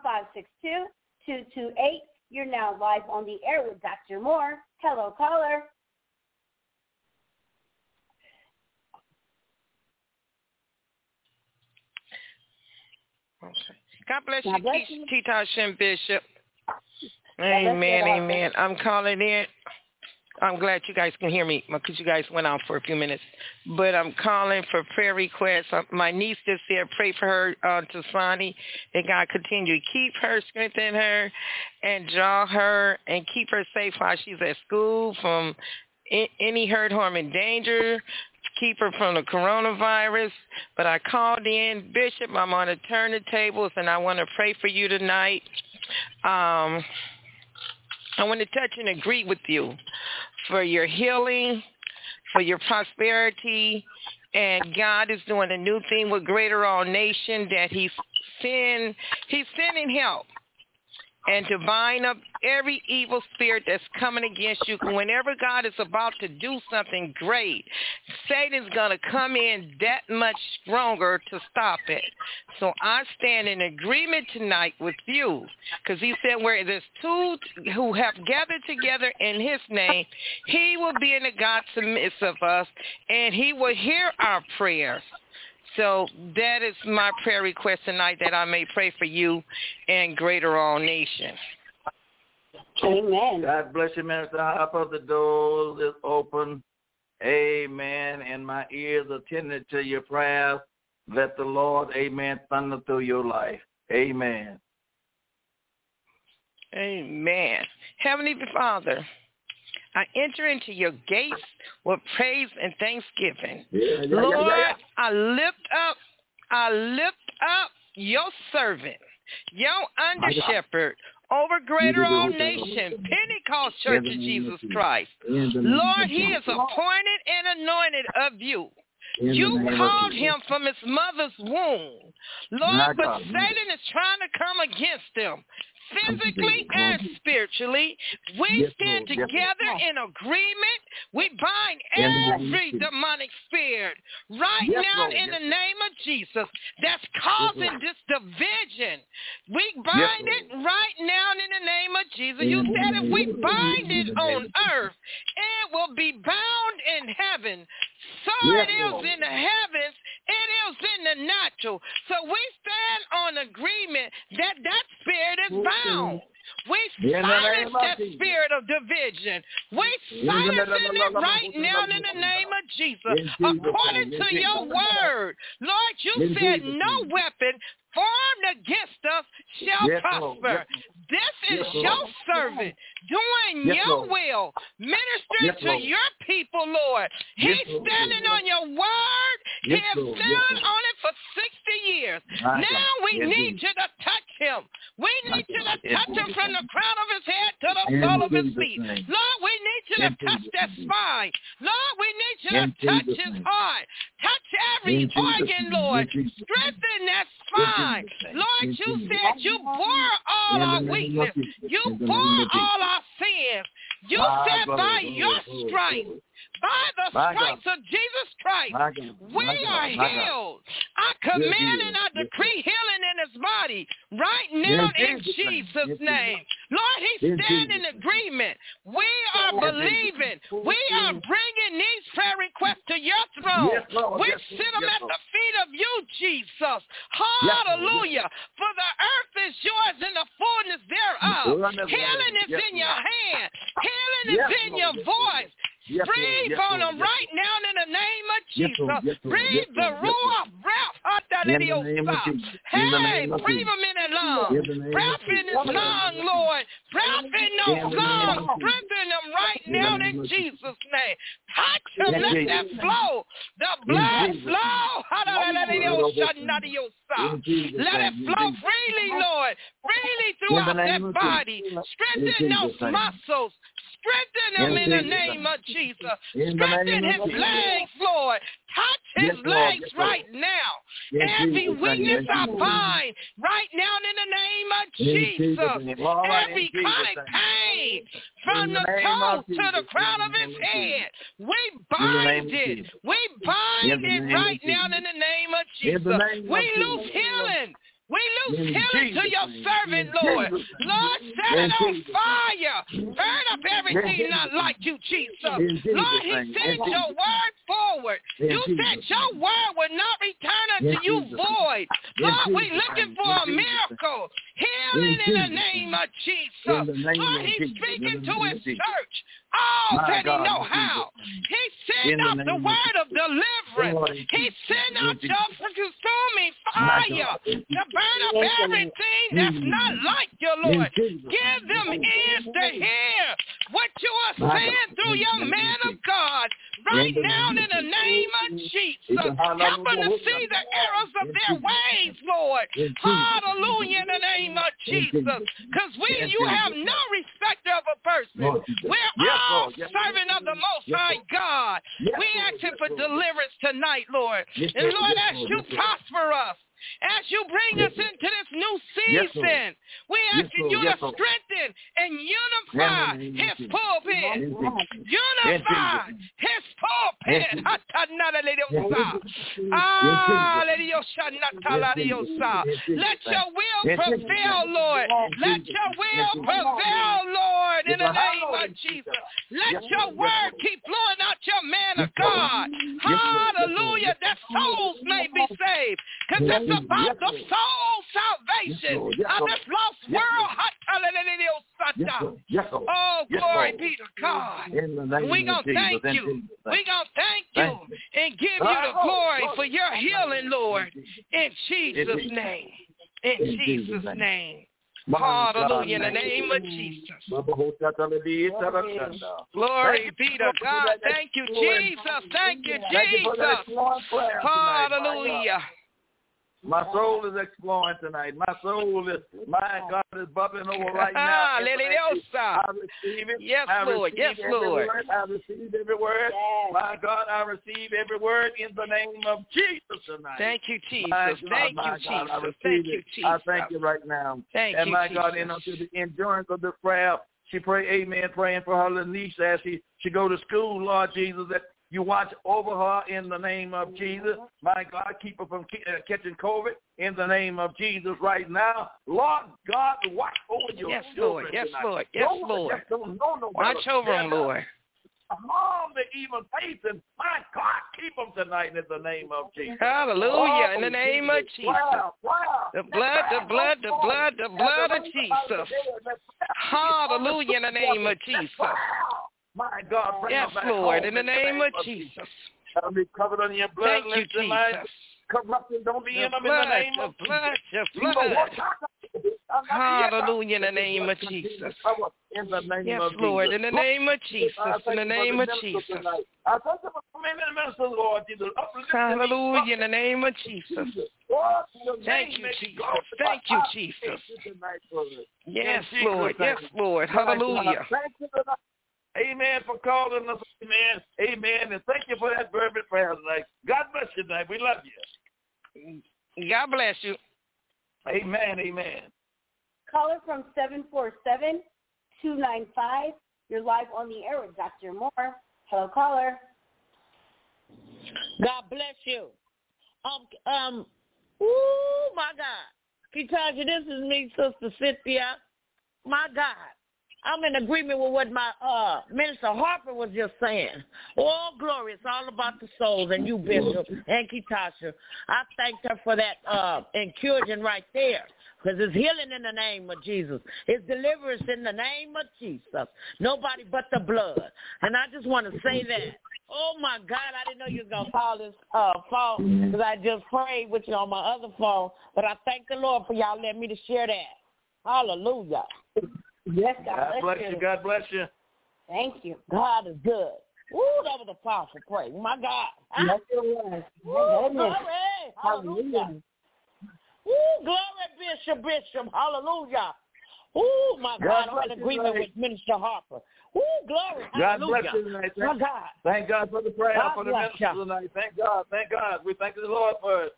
562-228. You're now live on the air with Dr. Moore. Hello, caller. Okay. God bless you, bless you. Bishop. Amen, amen. I'm calling in. I'm glad you guys can hear me because you guys went out for a few minutes. But I'm calling for prayer requests. Uh, My niece just said pray for her uh, to Sonny. That God continue to keep her, strengthen her, and draw her, and keep her safe while she's at school from any hurt, harm, and danger. Keep her from the coronavirus. But I called in, Bishop. I'm on the turn the tables, and I want to pray for you tonight. Um, I want to touch and agree with you for your healing, for your prosperity, and God is doing a new thing with Greater All Nation that He's send He's sending help and to bind up every evil spirit that's coming against you. Whenever God is about to do something great, Satan's going to come in that much stronger to stop it. So I stand in agreement tonight with you because he said where there's two who have gathered together in his name, he will be in the God's midst of us and he will hear our prayers. So that is my prayer request tonight that I may pray for you and Greater All nations. Amen. God bless you, Minister Harper. The doors is open. Amen. And my ears attended to your prayers. Let the Lord, amen, thunder through your life. Amen. Amen. Heavenly Father, I enter into your gates with praise and thanksgiving. Yeah, yeah, Lord, yeah. I lift up, I lift up your servant, your under shepherd over greater all nation, Pentecost Church of Jesus Christ. Lord, he is appointed and anointed of you. You called him from his mother's womb. Lord, but Satan is trying to come against him physically and spiritually. We Yes, stand Lord. Yes, together in agreement. We bind In the name of every demonic spirit right Yes, now Lord. in the name of Jesus that's causing this division. We bind it right now in the name of Jesus. You said if we bind it on earth, it will be bound in heaven. So it is in the heavens. It is in the natural. So we stand on agreement that that spirit is bound. We In the silence that spirit of division. We In the silence name it right now in the name of Jesus. According to your word. Lord, you said no weapon formed against us shall Yes, prosper. Yes, This is Yes, your servant doing your Lord. will, ministering to your people, Lord. He's standing on your word. He has Lord. Stood on it for 60 years. My now God. we need you to touch him. We My need you to God. Touch him from the crown of his head to the sole of his feet. Lord, we need you to touch that spine. Lord, we need you to touch his heart. Touch every organ. Lord. In Jesus' name. Strengthen that In spine. Jesus' name. Lord, you said you bore all our weakness. You bore name of Jesus. all our sins. You My said God. by your stripes, by the My God. stripes of Jesus Christ, we are healed. I command and I decree healing in his body right now in Jesus' name. Lord, he stand in agreement. We are believing. We are bringing these prayer requests to your throne. Yes, Lord. We sit them at the feet of you, Jesus. Hallelujah. For the earth is yours and the fullness thereof. Healing is in your hand. Healing Yes, in Lord. your voice. Yes, Breathe Yes, on them right now in the name of Jesus. Breathe the ruach breath. In the name of Jesus. In Hey, breathe them in their lungs. In Breath in his lung, Lord. Breath in In those the name of lungs. Strengthen them right now in Jesus' name. Touch them. Let that flow. The blood flow. In Let it. In flow freely, Lord. Freely In throughout that body. Strengthen those muscles. Strengthen them In the name of Jesus. Strengthen his legs, Lord. Touch his legs right now. Every weakness I bind right now in the name of Jesus' Jesus. name. All right, in Every Jesus' chronic pain from the toes to the crown of his of head. We bind it. We bind it right now in the name of Jesus. We lose healing. We lose In healing to your servant, Lord. Lord, set it on fire. Burn up everything not like you, Jesus. Lord, he sent your word forward. You said your word would not return unto you void. Lord, we Jesus' looking for a miracle. Healing in, the name of Jesus. In the name Lord, he's speaking to his church. Oh, My that he know in how. He sent the out the word of deliverance. Lord, He sent name. out In Jesus' your consuming fire to burn up everything that's not Mm. like you, In Lord. Give them ears to hear what you are saying through your man of God right now in the name of Jesus. Help them to see the errors of their ways, Lord. Hallelujah in the name of Jesus. Jesus' Because we, you have no respect of a person. Jesus. We're Yes, all Lord. Yes, servant of the Most High God. We Lord. asking for deliverance tonight, Lord. And Lord. As you prosper us, as you bring Yes, us into this new Yes, season, we Yes, you Yes, to strengthen and unify his pulpit. Unify his pulpit. In Jesus' Hatanadaleosa. In Ah, Jesus' lediosha In nataladiosa. Let your will prevail. Lord. Let your will prevail, Lord, in the name of Jesus. Let Yes, your. Yes, word keep flowing out your man Yes, of God. Yes. Yes, Hallelujah. That souls may be saved. Because Yes. About the soul salvation of this lost world. Yes, Lord. Oh, glory be to God. In the name We're going to thank you. We're going to thank you and give you the glory for your healing, Lord, in Jesus' name. In Jesus' name. name. My God, Hallelujah. In the name of Jesus. Glory be to God. Thank you, Jesus. Thank you, Thank you for that Jesus. exploring prayer tonight, my God. Hallelujah. My soul is exploring tonight. My soul is, my God, is bubbling over right now. In the name of Jesus. I receive it. Yes, I Lord. receive Yes, every Lord. Word. I receive every word. My God, I receive every word in the name of Jesus tonight. Thank you, Jesus. My God, Thank my you, God, I Jesus. receive Thank it. you, I thank you right now. Thank you. and you, my God, Jesus. and unto the endurance of the prayer, she pray, Amen, praying for her little niece as she she go to school, Lord Jesus, that you watch over her in the name of Jesus. My God, keep her from uh, catching COVID in the name of Jesus right now. Lord God, watch over your Yes, children Lord. Yes, tonight. Lord. Yes, Don't- Lord. don't Watch over them, Lord. Harm the evil Satan. My God, keep them tonight in the name of Jesus. Hallelujah. Oh, In the name of Jesus. Wow, wow. The blood, the blood, the blood, the blood of Jesus. Hallelujah in the name of Jesus. My God, bring Yes, them back Lord, home in the name of Jesus. I'll be covered under your blood. Thank you, Let light Jesus. Corruption don't be The in them blood, in the name the of blood, Jesus. You blood. Hallelujah in the name of Jesus. In the name Yes, of Lord, Jesus. in the name of Jesus. In the name of Jesus. tonight. I thank you for so many ministers, Lord Jesus. Uplift them, Hallelujah in the name of Jesus. Thank you, Jesus. Thank you, Jesus. thank you tonight, brother. Yes, Lord. Yes, Lord. Hallelujah. Thank you tonight. Amen for calling us. Amen. Amen. And thank you for that fervent prayer tonight. God bless you tonight. We love you. God bless you. Amen. Amen. Caller from 747-295. You're live on the air with Dr. Moore. Hello, caller. God bless you. Um, um, ooh, my God. Kitasha, this is me, Sister Cynthia. My God. I'm in agreement with what my uh Minister Harper was just saying. All glory. It's all about the souls and you, Bishop and Kitasha. I thanked her for that uh encouraging right there. Because it's healing in the name of Jesus. It's deliverance in the name of Jesus. Nobody but the blood. And I just want to say that. Oh my God, I didn't know you was gonna call this uh phone because I just prayed with you on my other phone. But I thank the Lord for y'all letting me to share that. Hallelujah. Yes, God, God bless you. God bless you. Thank you. God is good. Ooh, that was a powerful prayer. My God. Ah. Yes, it was. Ooh, My glory. Hallelujah. Ooh, glory, Bishop, Bishop. Hallelujah. Ooh, my God God, I'm in agreement with Minister Harper. Ooh, glory. God Hallelujah. bless you tonight. My God. thank God for the prayer God for the bless minister you. tonight. Thank God. Thank God. We thank the Lord for it.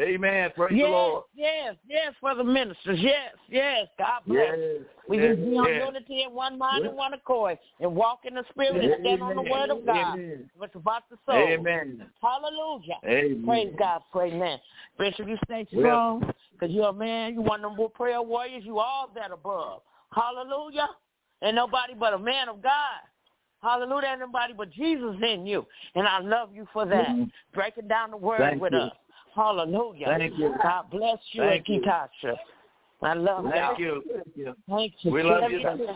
Amen. Praise yes, the Lord. yes, yes, for the ministers. Yes, yes. God bless. Yes. We yes, can be on yes. unity in one mind Yes. and one accord and walk in the spirit and stand on the word of God. Amen. It's about the soul. Amen. Hallelujah. Amen. Praise God. Praise man. Bishop, you stay Well- strong because you're a man. You one of them prayer warriors. You all that above. Hallelujah. And nobody but a man of God. Hallelujah. Ain't nobody but Jesus in you. And I love you for that. Mhm. Breaking down the word Thank with you. us. Hallelujah. Thank you. God bless you Thank and you. Kitasha. I love Thank y'all. you. Thank you. Thank you. We love Love you. you.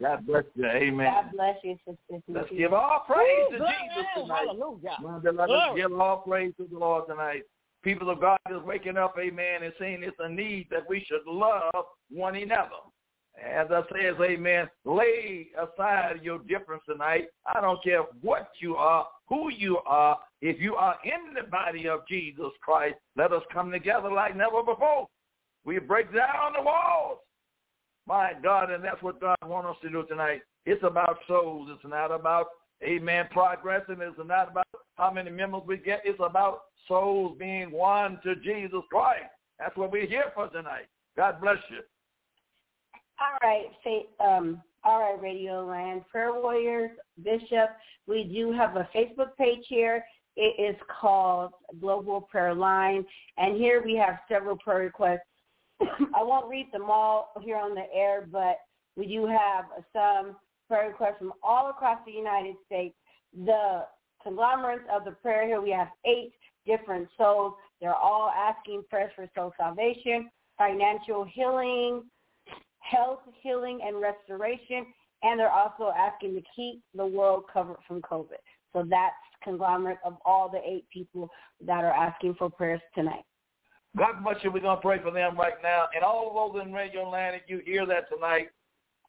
God bless you. Amen. God bless you, Sister. Let's give all praise Ooh, to glory. Jesus tonight. Hallelujah. My beloved, Glory. give all praise to the Lord tonight. People of God is waking up, amen, and saying it's a need that we should love one another. As I says, amen, lay aside your difference tonight. I don't care what you are, who you are. If you are in the body of Jesus Christ, let us come together like never before. We break down the walls. My God, and that's what God wants us to do tonight. It's about souls. It's not about, amen, progressing. It's not about how many members we get. It's about souls being one to Jesus Christ. That's what we're here for tonight. God bless you. All right, um, all right, Radio Land, Prayer Warriors, Bishop. We do have a Facebook page here. It is called Global Prayer Line, and here we have several prayer requests. I won't read them all here on the air, but we do have some prayer requests from all across the United States. The conglomerates of the prayer here, we have eight different souls. They're all asking prayers for soul salvation, financial healing, health, healing, and restoration, and they're also asking to keep the world covered from COVID. So that's conglomerate of all the eight people that are asking for prayers tonight. God bless you. We're going to pray for them right now. And all of those in radio land, if you hear that tonight,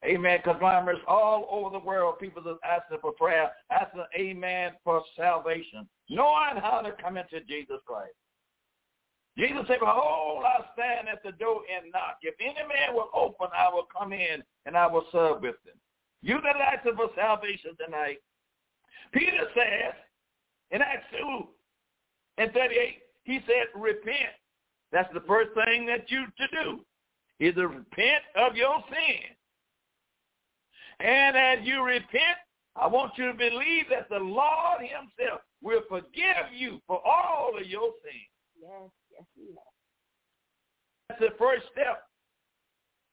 amen, conglomerates all over the world, people are asking for prayer, asking, amen, for salvation, knowing how to come into Jesus Christ. Jesus said, Behold, I stand at the door and knock. If any man will open, I will come in and I will serve with him. You that asking for salvation tonight, Peter says in Acts 2 and 38, he said, repent. That's the first thing that you to do, is to repent of your sin. And as you repent, I want you to believe that the Lord himself will forgive you for all of your sins. Yes, yes, yes. That's the first step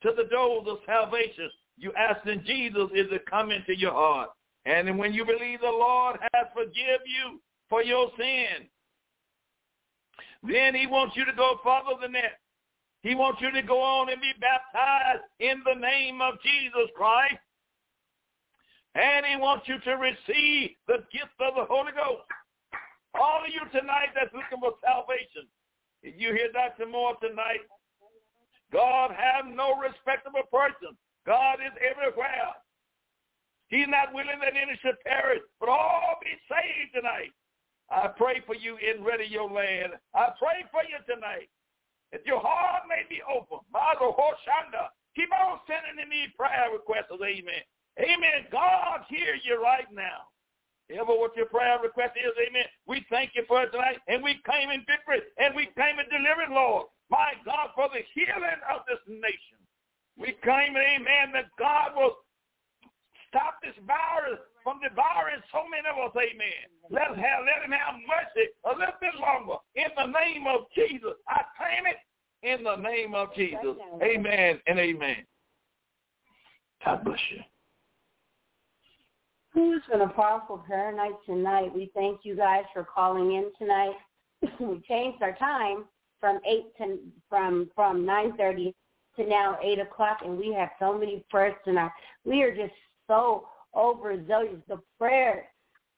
to the doors of salvation. You asking Jesus is it come into your heart. And when you believe the Lord has forgive you for your sin, then he wants you to go further than that. He wants you to go on and be baptized in the name of Jesus Christ. And he wants you to receive the gift of the Holy Ghost. All of you tonight that's looking for salvation, if you hear Dr. Moore tonight, God have no respectable person. God is everywhere. He's not willing that any should perish, but all be saved tonight. I pray for you in radio land. I pray for you tonight. If your heart may be open, Mago Hoshanda, keep on sending in these prayer requests. Amen. Amen. God hear you right now. Ever what your prayer request is, amen. We thank you for it tonight, and we claim in victory, and we claim in deliverance, Lord. My God, for the healing of this nation. We claim, amen, that God will stop this virus from devouring so many of us, amen. Let us have let him have mercy a little bit longer. In the name of Jesus. I claim it in the name of Jesus. Amen and amen. God bless you. It's been a powerful prayer night tonight. We thank you guys for calling in tonight. we changed our time from eight to from from nine thirty to now eight o'clock, and we have so many prayers tonight. We are just so overzealous. The prayers,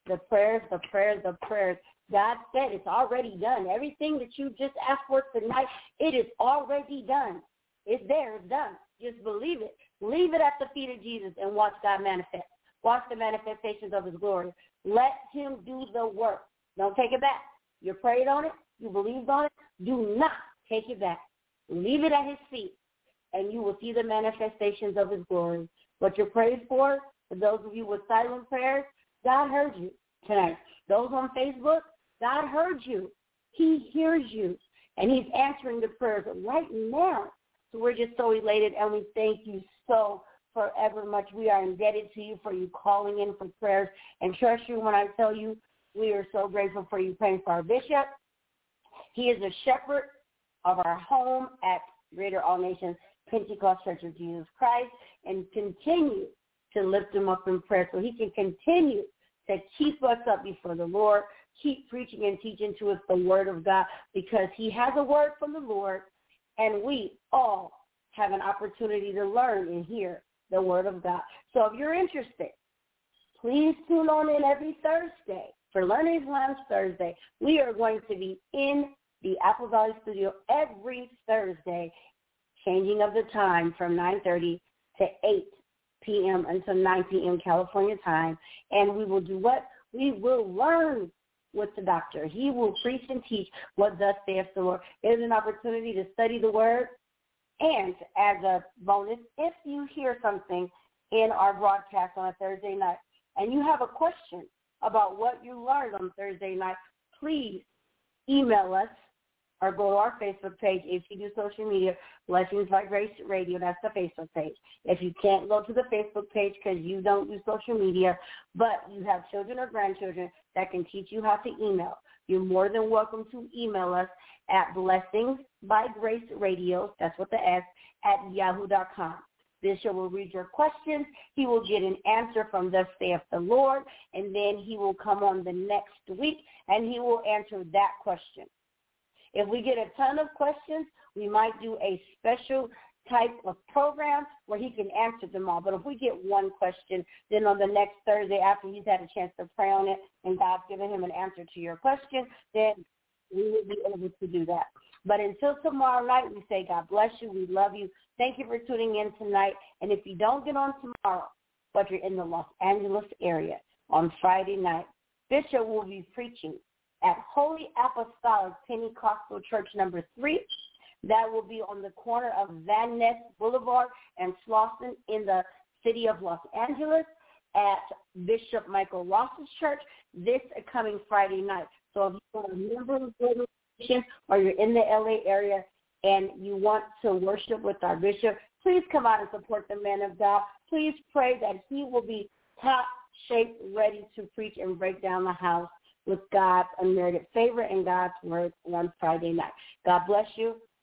the prayers, the prayers, the prayers. God said it's already done. Everything that you just asked for tonight, it is already done. It's there. It's done. Just believe it. Leave it at the feet of Jesus and watch God manifest. Watch the manifestations of his glory. Let him do the work. Don't take it back. You prayed on it. You believed on it. Do not take it back. Leave it at his feet, and you will see the manifestations of his glory. What you prayed for, for those of you with silent prayers, God heard you tonight. Those on Facebook, God heard you. He hears you, and he's answering the prayers right now. So we're just so elated, and we thank you so forever much. We are indebted to you for you calling in for prayers and trust you when I tell you we are so grateful for you praying for our bishop. He is a shepherd of our home at Greater All Nations Pentecost Church of Jesus Christ and continue to lift him up in prayer so he can continue to keep us up before the Lord, keep preaching and teaching to us the word of God because he has a word from the Lord and we all have an opportunity to learn and hear the word of God. So if you're interested, please tune on in every Thursday for Learning Lounge Thursday. We are going to be in the Apple Valley studio every Thursday, changing of the time from 9.30 to 8 p.m. until 9 p.m. California time. And we will do what? We will learn with the doctor. He will preach and teach what thus saith the Lord. It is an opportunity to study the word, and as a bonus, if you hear something in our broadcast on a Thursday night and you have a question about what you learned on Thursday night, please email us or go to our Facebook page if you do social media, Blessings by Grace Radio. That's the Facebook page. If you can't go to the Facebook page because you don't do social media, but you have children or grandchildren that can teach you how to email, you're more than welcome to email us at Blessings by Grace Radio, that's what the S, at yahoo.com. Bishop will read your questions. He will get an answer from thus saith the Lord, and then he will come on the next week and he will answer that question. If we get a ton of questions, we might do a special type of program where he can answer them all. But if we get one question, then on the next Thursday after he's had a chance to pray on it and God's given him an answer to your question, then we will be able to do that. But until tomorrow night, we say God bless you. We love you. Thank you for tuning in tonight. And if you don't get on tomorrow, but you're in the Los Angeles area on Friday night, Bishop will be preaching at Holy Apostolic Pentecostal Church number three. That will be on the corner of Van Ness Boulevard and Slauson in the city of Los Angeles at Bishop Michael Ross's church this coming Friday night. So if you're a member of the organization or you're in the LA area and you want to worship with our bishop, please come out and support the man of God. Please pray that he will be top shape, ready to preach and break down the house with God's unmerited favor and God's word on Friday night. God bless you.